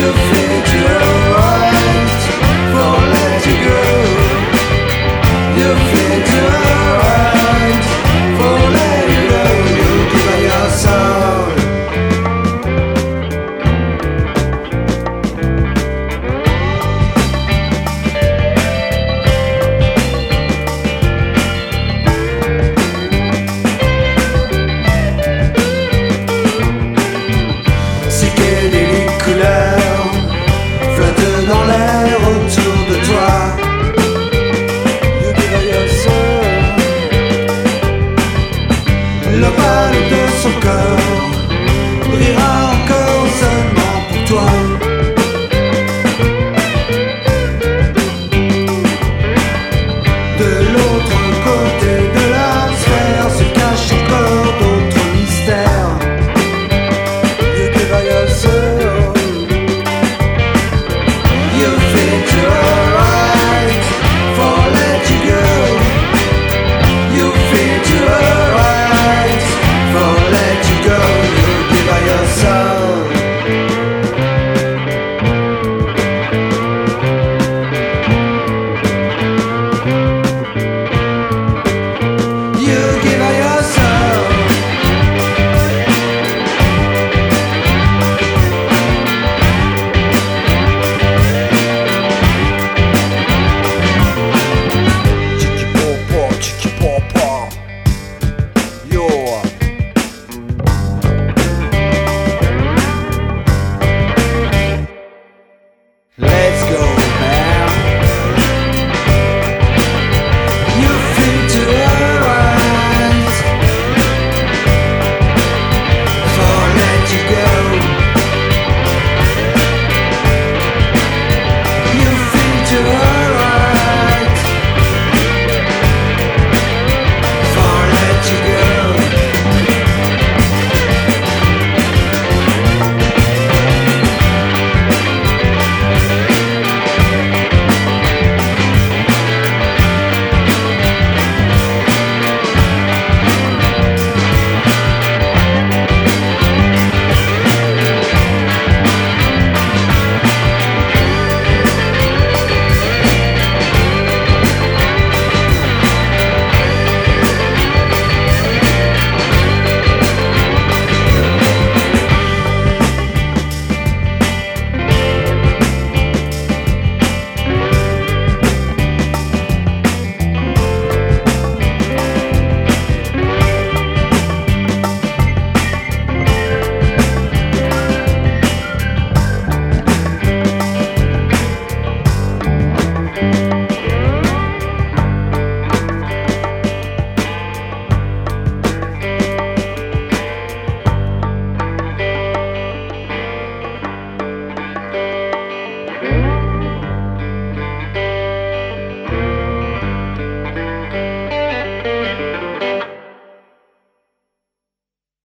your future.